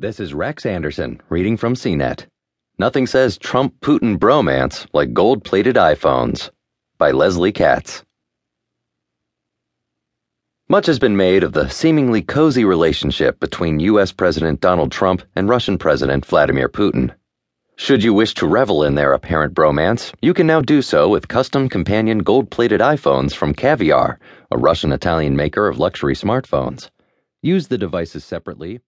This is Rex Anderson reading from CNET. Nothing says Trump Putin bromance like gold plated iPhones by Leslie Katz. Much has been made of the seemingly cozy relationship between U.S. President Donald Trump and Russian President Vladimir Putin. Should you wish to revel in their apparent bromance, you can now do so with custom companion gold plated iPhones from Caviar, a Russian Italian maker of luxury smartphones. Use the devices separately